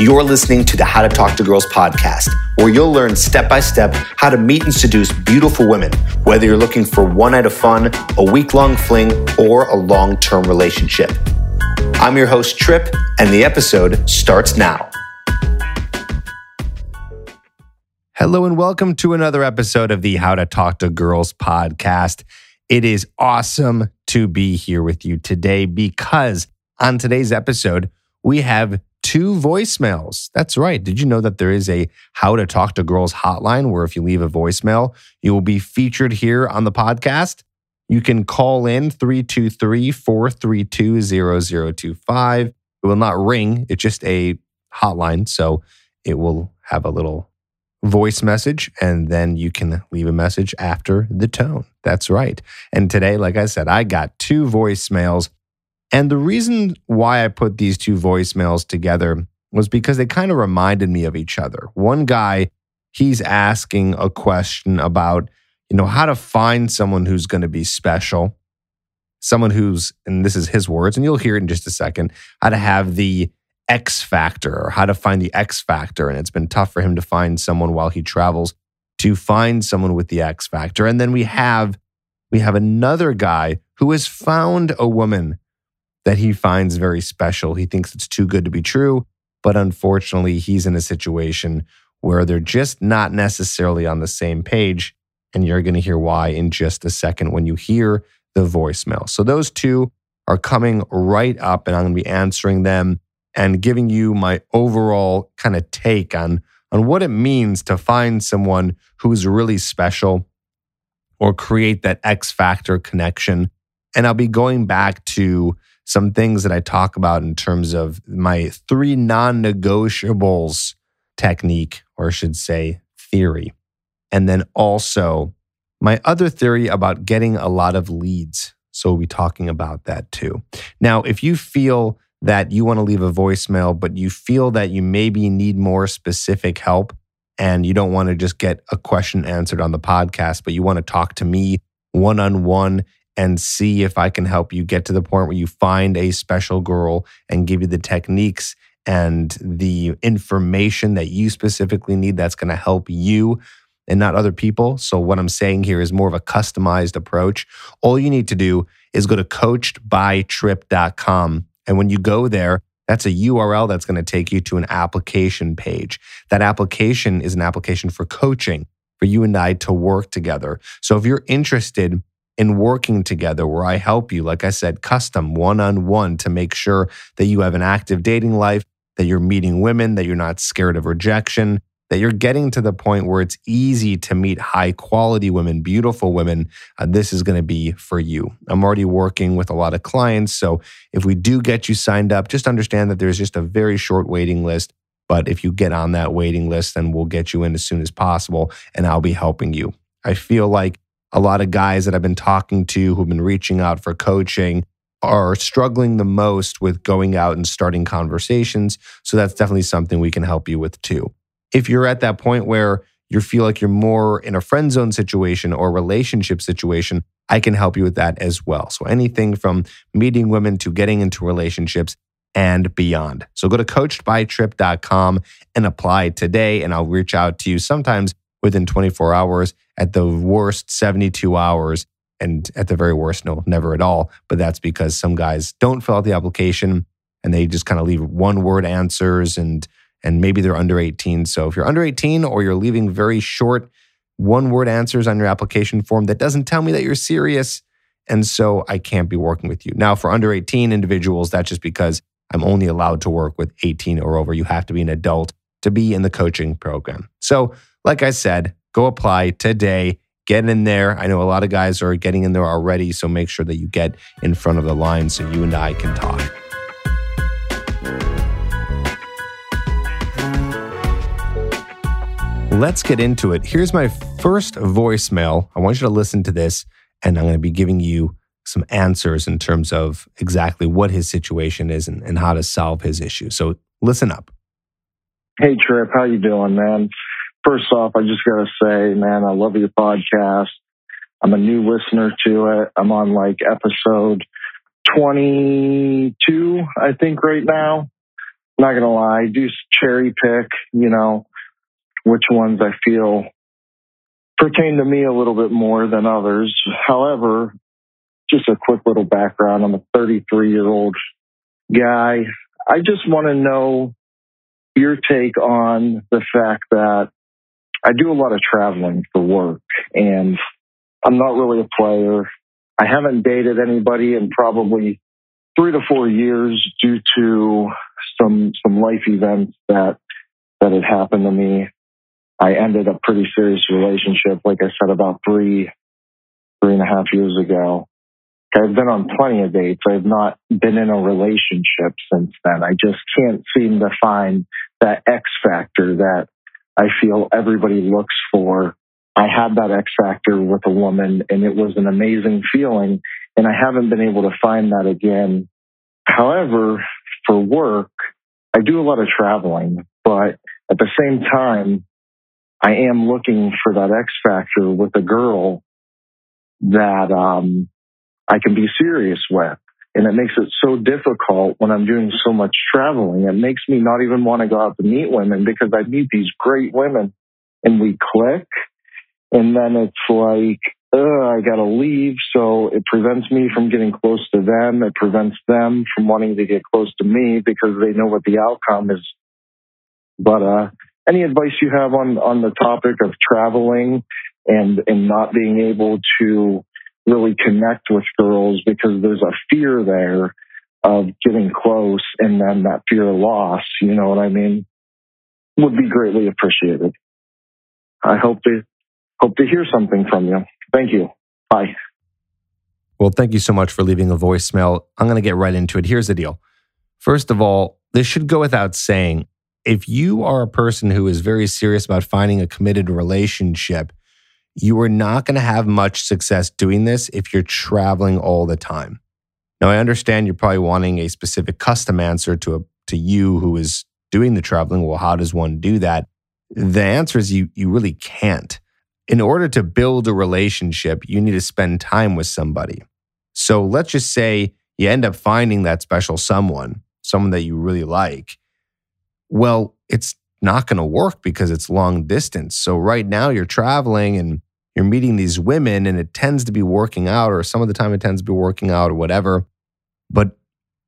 You're listening to the How to Talk to Girls podcast, where you'll learn step by step how to meet and seduce beautiful women, whether you're looking for one night of fun, a week long fling, or a long term relationship. I'm your host, Trip, and the episode starts now. Hello, and welcome to another episode of the How to Talk to Girls podcast. It is awesome to be here with you today because on today's episode, we have two voicemails. That's right. Did you know that there is a How to Talk to Girls hotline where if you leave a voicemail, you will be featured here on the podcast? You can call in 323 432 0025. It will not ring, it's just a hotline. So it will have a little voice message and then you can leave a message after the tone. That's right. And today, like I said, I got two voicemails and the reason why I put these two voicemails together was because they kind of reminded me of each other. One guy, he's asking a question about, you know, how to find someone who's going to be special, someone who's, and this is his words, and you'll hear it in just a second, how to have the X factor or how to find the X factor. And it's been tough for him to find someone while he travels to find someone with the X factor. And then we have we have another guy who has found a woman that he finds very special. He thinks it's too good to be true, but unfortunately, he's in a situation where they're just not necessarily on the same page. And you're going to hear why in just a second when you hear the voicemail. So, those two are coming right up, and I'm going to be answering them and giving you my overall kind of take on, on what it means to find someone who's really special or create that X factor connection. And I'll be going back to some things that I talk about in terms of my three non negotiables technique, or I should say, theory. And then also my other theory about getting a lot of leads. So we'll be talking about that too. Now, if you feel that you want to leave a voicemail, but you feel that you maybe need more specific help and you don't want to just get a question answered on the podcast, but you want to talk to me one on one and see if I can help you get to the point where you find a special girl and give you the techniques and the information that you specifically need that's going to help you and not other people. So, what I'm saying here is more of a customized approach. All you need to do is go to coachedbytrip.com. And when you go there, that's a URL that's going to take you to an application page. That application is an application for coaching for you and I to work together. So, if you're interested, in working together where I help you, like I said, custom one on one to make sure that you have an active dating life, that you're meeting women, that you're not scared of rejection, that you're getting to the point where it's easy to meet high quality women, beautiful women. Uh, this is going to be for you. I'm already working with a lot of clients. So if we do get you signed up, just understand that there's just a very short waiting list. But if you get on that waiting list, then we'll get you in as soon as possible and I'll be helping you. I feel like a lot of guys that I've been talking to who've been reaching out for coaching are struggling the most with going out and starting conversations. So that's definitely something we can help you with too. If you're at that point where you feel like you're more in a friend zone situation or relationship situation, I can help you with that as well. So anything from meeting women to getting into relationships and beyond. So go to coachedbytrip.com and apply today and I'll reach out to you sometimes within 24 hours at the worst 72 hours and at the very worst no never at all. But that's because some guys don't fill out the application and they just kind of leave one word answers and and maybe they're under 18 so if you're under 18 or you're leaving very short one word answers on your application form that doesn't tell me that you're serious and so I can't be working with you. Now for under 18 individuals that's just because I'm only allowed to work with 18 or over. You have to be an adult to be in the coaching program. So like I said Go apply today. Get in there. I know a lot of guys are getting in there already, so make sure that you get in front of the line so you and I can talk. Let's get into it. Here's my first voicemail. I want you to listen to this, and I'm going to be giving you some answers in terms of exactly what his situation is and, and how to solve his issue. So listen up. Hey Trip, how you doing, man? First off, I just got to say, man, I love your podcast. I'm a new listener to it. I'm on like episode 22, I think, right now. not going to lie, I do cherry pick, you know, which ones I feel pertain to me a little bit more than others. However, just a quick little background. I'm a 33 year old guy. I just want to know your take on the fact that I do a lot of traveling for work and I'm not really a player. I haven't dated anybody in probably three to four years due to some some life events that that had happened to me. I ended a pretty serious relationship, like I said, about three three and a half years ago. I've been on plenty of dates. I've not been in a relationship since then. I just can't seem to find that X factor that I feel everybody looks for. I had that X factor with a woman and it was an amazing feeling and I haven't been able to find that again. However, for work, I do a lot of traveling, but at the same time, I am looking for that X factor with a girl that um, I can be serious with. And it makes it so difficult when I'm doing so much traveling. It makes me not even want to go out to meet women because I meet these great women and we click. And then it's like, I got to leave. So it prevents me from getting close to them. It prevents them from wanting to get close to me because they know what the outcome is. But, uh, any advice you have on, on the topic of traveling and, and not being able to really connect with girls because there's a fear there of getting close and then that fear of loss, you know what I mean, would be greatly appreciated. I hope to hope to hear something from you. Thank you. Bye. Well, thank you so much for leaving a voicemail. I'm going to get right into it. Here's the deal. First of all, this should go without saying. If you are a person who is very serious about finding a committed relationship, you are not going to have much success doing this if you're traveling all the time. Now, I understand you're probably wanting a specific custom answer to a, to you who is doing the traveling. Well, how does one do that? The answer is you you really can't in order to build a relationship, you need to spend time with somebody. So let's just say you end up finding that special someone, someone that you really like. Well, it's not going to work because it's long distance. So right now you're traveling and you're meeting these women and it tends to be working out, or some of the time it tends to be working out or whatever. But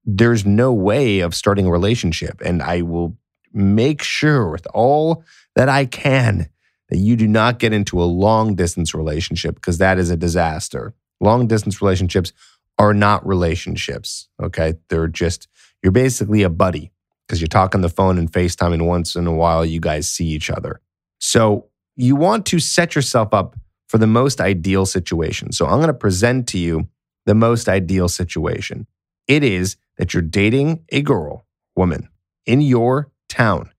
there's no way of starting a relationship. And I will make sure with all that I can that you do not get into a long distance relationship because that is a disaster. Long distance relationships are not relationships. Okay. They're just, you're basically a buddy because you're talking the phone and FaceTime, and once in a while you guys see each other. So you want to set yourself up for the most ideal situation. So I'm going to present to you the most ideal situation. It is that you're dating a girl, woman in your town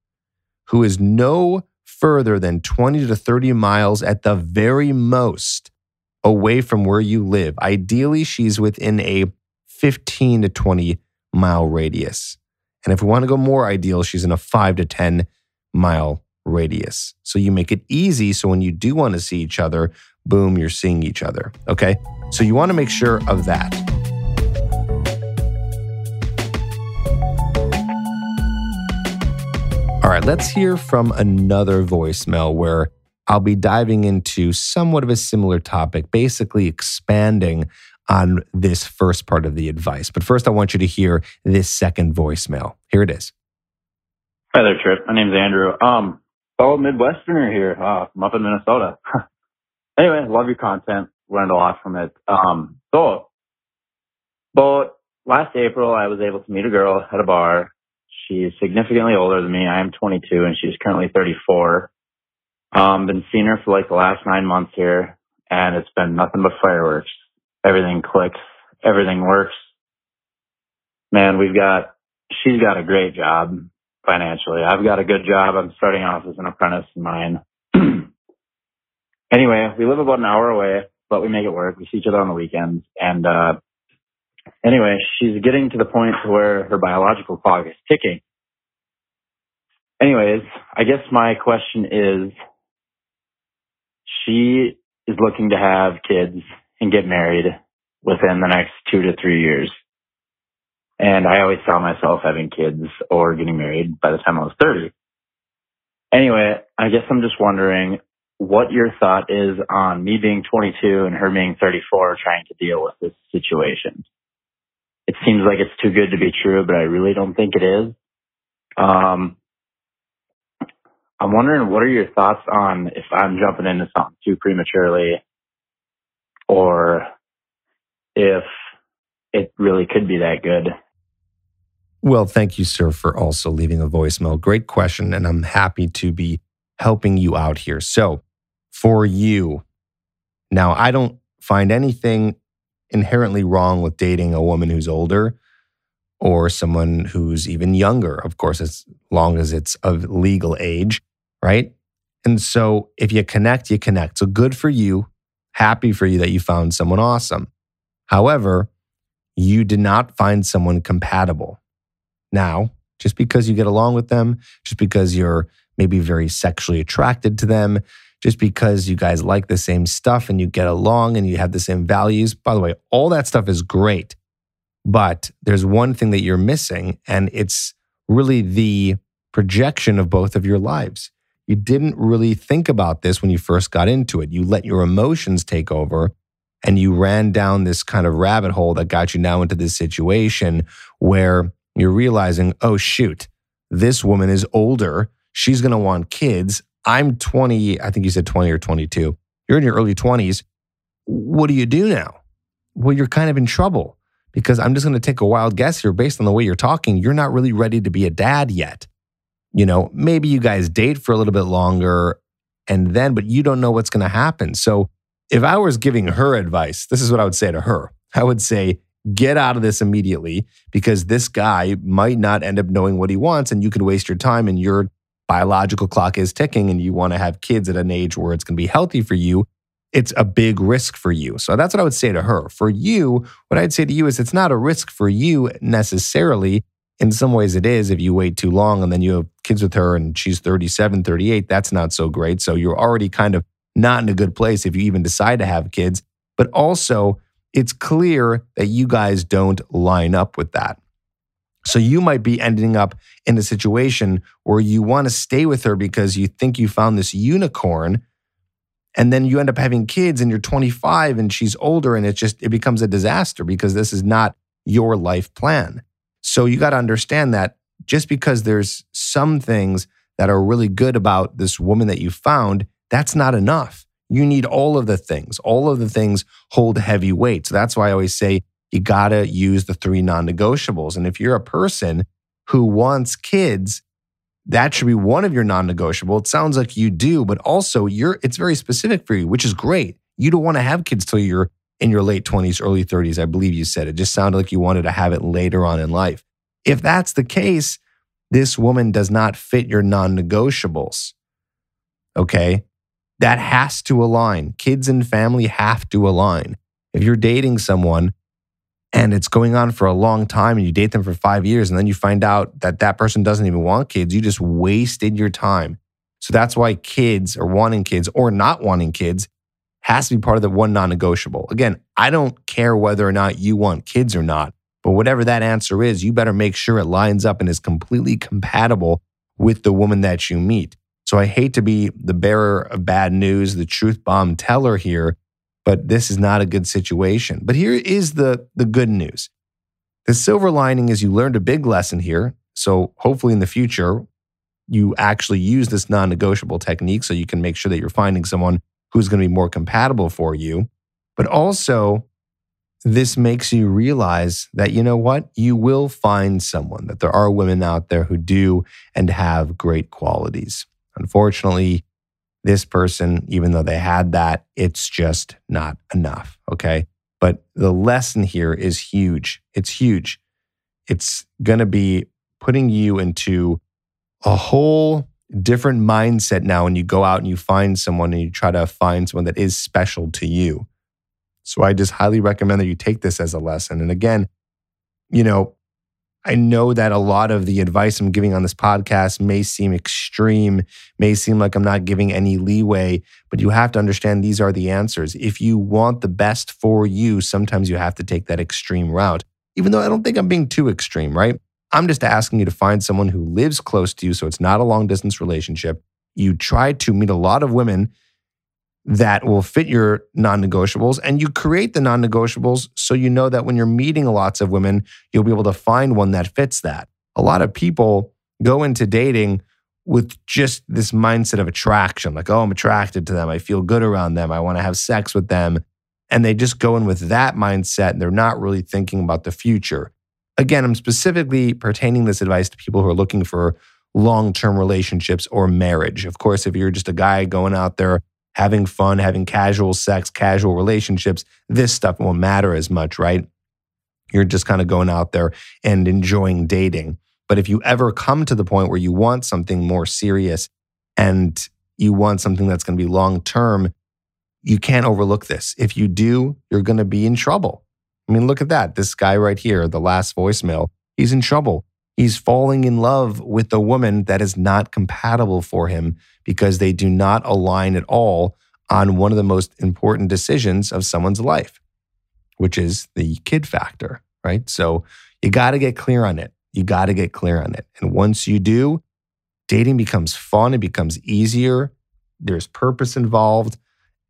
who is no further than 20 to 30 miles at the very most away from where you live. Ideally, she's within a 15 to 20 mile radius. And if we want to go more ideal, she's in a 5 to 10 mile radius. So you make it easy. So when you do want to see each other, boom, you're seeing each other. Okay. So you want to make sure of that. All right, let's hear from another voicemail where I'll be diving into somewhat of a similar topic, basically expanding on this first part of the advice. But first, I want you to hear this second voicemail. Here it is. Hi there, Trip. My name's Andrew. Um, fellow Midwesterner here. Uh, I'm up in Minnesota. anyway, love your content. Learned a lot from it. Um, so, but last April, I was able to meet a girl at a bar She's significantly older than me. I am 22 and she's currently 34. Um, been seeing her for like the last nine months here and it's been nothing but fireworks. Everything clicks. Everything works. Man, we've got, she's got a great job financially. I've got a good job. I'm starting off as an apprentice in mine. anyway, we live about an hour away, but we make it work. We see each other on the weekends and, uh, Anyway, she's getting to the point where her biological clock is ticking. Anyways, I guess my question is, she is looking to have kids and get married within the next two to three years. And I always saw myself having kids or getting married by the time I was 30. Anyway, I guess I'm just wondering what your thought is on me being 22 and her being 34 trying to deal with this situation. It seems like it's too good to be true, but I really don't think it is. Um, I'm wondering what are your thoughts on if I'm jumping into something too prematurely or if it really could be that good. Well, thank you, sir, for also leaving a voicemail. Great question. And I'm happy to be helping you out here. So, for you, now, I don't find anything inherently wrong with dating a woman who's older or someone who's even younger, of course, as long as it's of legal age, right? And so, if you connect, you connect. So, good for you. Happy for you that you found someone awesome. However, you did not find someone compatible. Now, just because you get along with them, just because you're maybe very sexually attracted to them, just because you guys like the same stuff and you get along and you have the same values. By the way, all that stuff is great. But there's one thing that you're missing, and it's really the projection of both of your lives. You didn't really think about this when you first got into it. You let your emotions take over and you ran down this kind of rabbit hole that got you now into this situation where you're realizing, oh, shoot, this woman is older. She's going to want kids. I'm 20, I think you said 20 or 22. You're in your early 20s. What do you do now? Well, you're kind of in trouble because I'm just going to take a wild guess here based on the way you're talking. You're not really ready to be a dad yet. You know, maybe you guys date for a little bit longer and then, but you don't know what's going to happen. So if I was giving her advice, this is what I would say to her. I would say, get out of this immediately because this guy might not end up knowing what he wants and you could waste your time and your biological clock is ticking and you want to have kids at an age where it's going to be healthy for you it's a big risk for you. So that's what i would say to her. For you what i'd say to you is it's not a risk for you necessarily. In some ways it is if you wait too long and then you have kids with her and she's 37 38 that's not so great. So you're already kind of not in a good place if you even decide to have kids. But also it's clear that you guys don't line up with that. So you might be ending up in a situation where you want to stay with her because you think you found this unicorn and then you end up having kids and you're 25 and she's older and it just it becomes a disaster because this is not your life plan. So you got to understand that just because there's some things that are really good about this woman that you found, that's not enough. You need all of the things. All of the things hold heavy weight. So that's why I always say you got to use the three non negotiables. And if you're a person who wants kids, that should be one of your non negotiable. It sounds like you do, but also you're it's very specific for you, which is great. You don't want to have kids till you're in your late 20s, early 30s. I believe you said it just sounded like you wanted to have it later on in life. If that's the case, this woman does not fit your non negotiables. Okay that has to align. Kids and family have to align. If you're dating someone and it's going on for a long time and you date them for five years and then you find out that that person doesn't even want kids, you just wasted your time. So that's why kids or wanting kids or not wanting kids has to be part of the one non negotiable. Again, I don't care whether or not you want kids or not, but whatever that answer is, you better make sure it lines up and is completely compatible with the woman that you meet. So I hate to be the bearer of bad news, the truth bomb teller here, but this is not a good situation. But here is the, the good news. The silver lining is you learned a big lesson here. So hopefully in the future, you actually use this non negotiable technique so you can make sure that you're finding someone who's going to be more compatible for you. But also, this makes you realize that, you know what? You will find someone, that there are women out there who do and have great qualities. Unfortunately, this person, even though they had that, it's just not enough. Okay. But the lesson here is huge. It's huge. It's going to be putting you into a whole different mindset now when you go out and you find someone and you try to find someone that is special to you. So I just highly recommend that you take this as a lesson. And again, you know, I know that a lot of the advice I'm giving on this podcast may seem extreme, may seem like I'm not giving any leeway, but you have to understand these are the answers. If you want the best for you, sometimes you have to take that extreme route. even though I don't think I'm being too extreme, right? I'm just asking you to find someone who lives close to you so it's not a long distance relationship. You try to meet a lot of women that will fit your non negotiables and you create the non negotiables so you know that when you're meeting lots of women, you'll be able to find one that fits that. A lot of people go into dating with just this mindset of attraction like, oh, I'm attracted to them. I feel good around them. I want to have sex with them. And they just go in with that mindset and they're not really thinking about the future. Again, I'm specifically pertaining this advice to people who are looking for long term relationships or marriage. Of course, if you're just a guy going out there having fun, having casual sex, casual relationships, this stuff won't matter as much, right? You're just kind of going out there and enjoying dating. But if you ever come to the point where you want something more serious and you want something that's going to be long term, you can't overlook this. If you do, you're going to be in trouble. I mean, look at that. This guy right here, the last voicemail, he's in trouble. He's falling in love with a woman that is not compatible for him because they do not align at all on one of the most important decisions of someone's life, which is the kid factor, right? So you got to get clear on it. You got to get clear on it. And once you do, dating becomes fun, it becomes easier, there's purpose involved,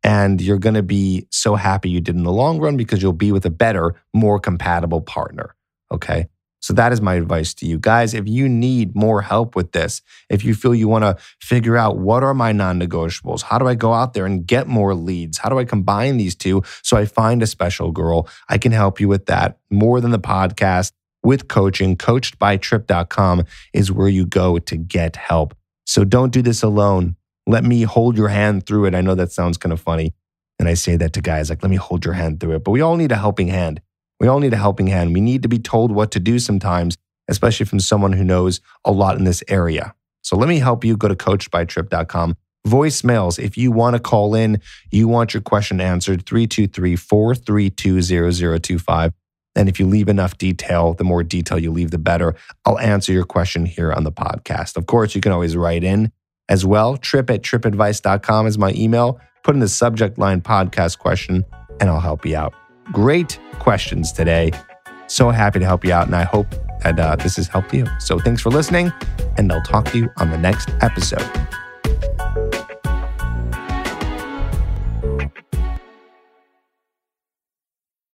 and you're going to be so happy you did in the long run because you'll be with a better, more compatible partner. Okay. So that is my advice to you guys. If you need more help with this, if you feel you want to figure out what are my non negotiables, how do I go out there and get more leads? How do I combine these two so I find a special girl? I can help you with that more than the podcast with coaching. Coachedbytrip.com is where you go to get help. So don't do this alone. Let me hold your hand through it. I know that sounds kind of funny. And I say that to guys like, let me hold your hand through it. But we all need a helping hand. We all need a helping hand. We need to be told what to do sometimes, especially from someone who knows a lot in this area. So let me help you. Go to coachedbytrip.com. Voicemails, if you want to call in, you want your question answered, 323 432 0025. And if you leave enough detail, the more detail you leave, the better. I'll answer your question here on the podcast. Of course, you can always write in as well. Trip at tripadvice.com is my email. Put in the subject line podcast question, and I'll help you out. Great questions today. So happy to help you out, and I hope that uh, this has helped you. So thanks for listening, and I'll talk to you on the next episode.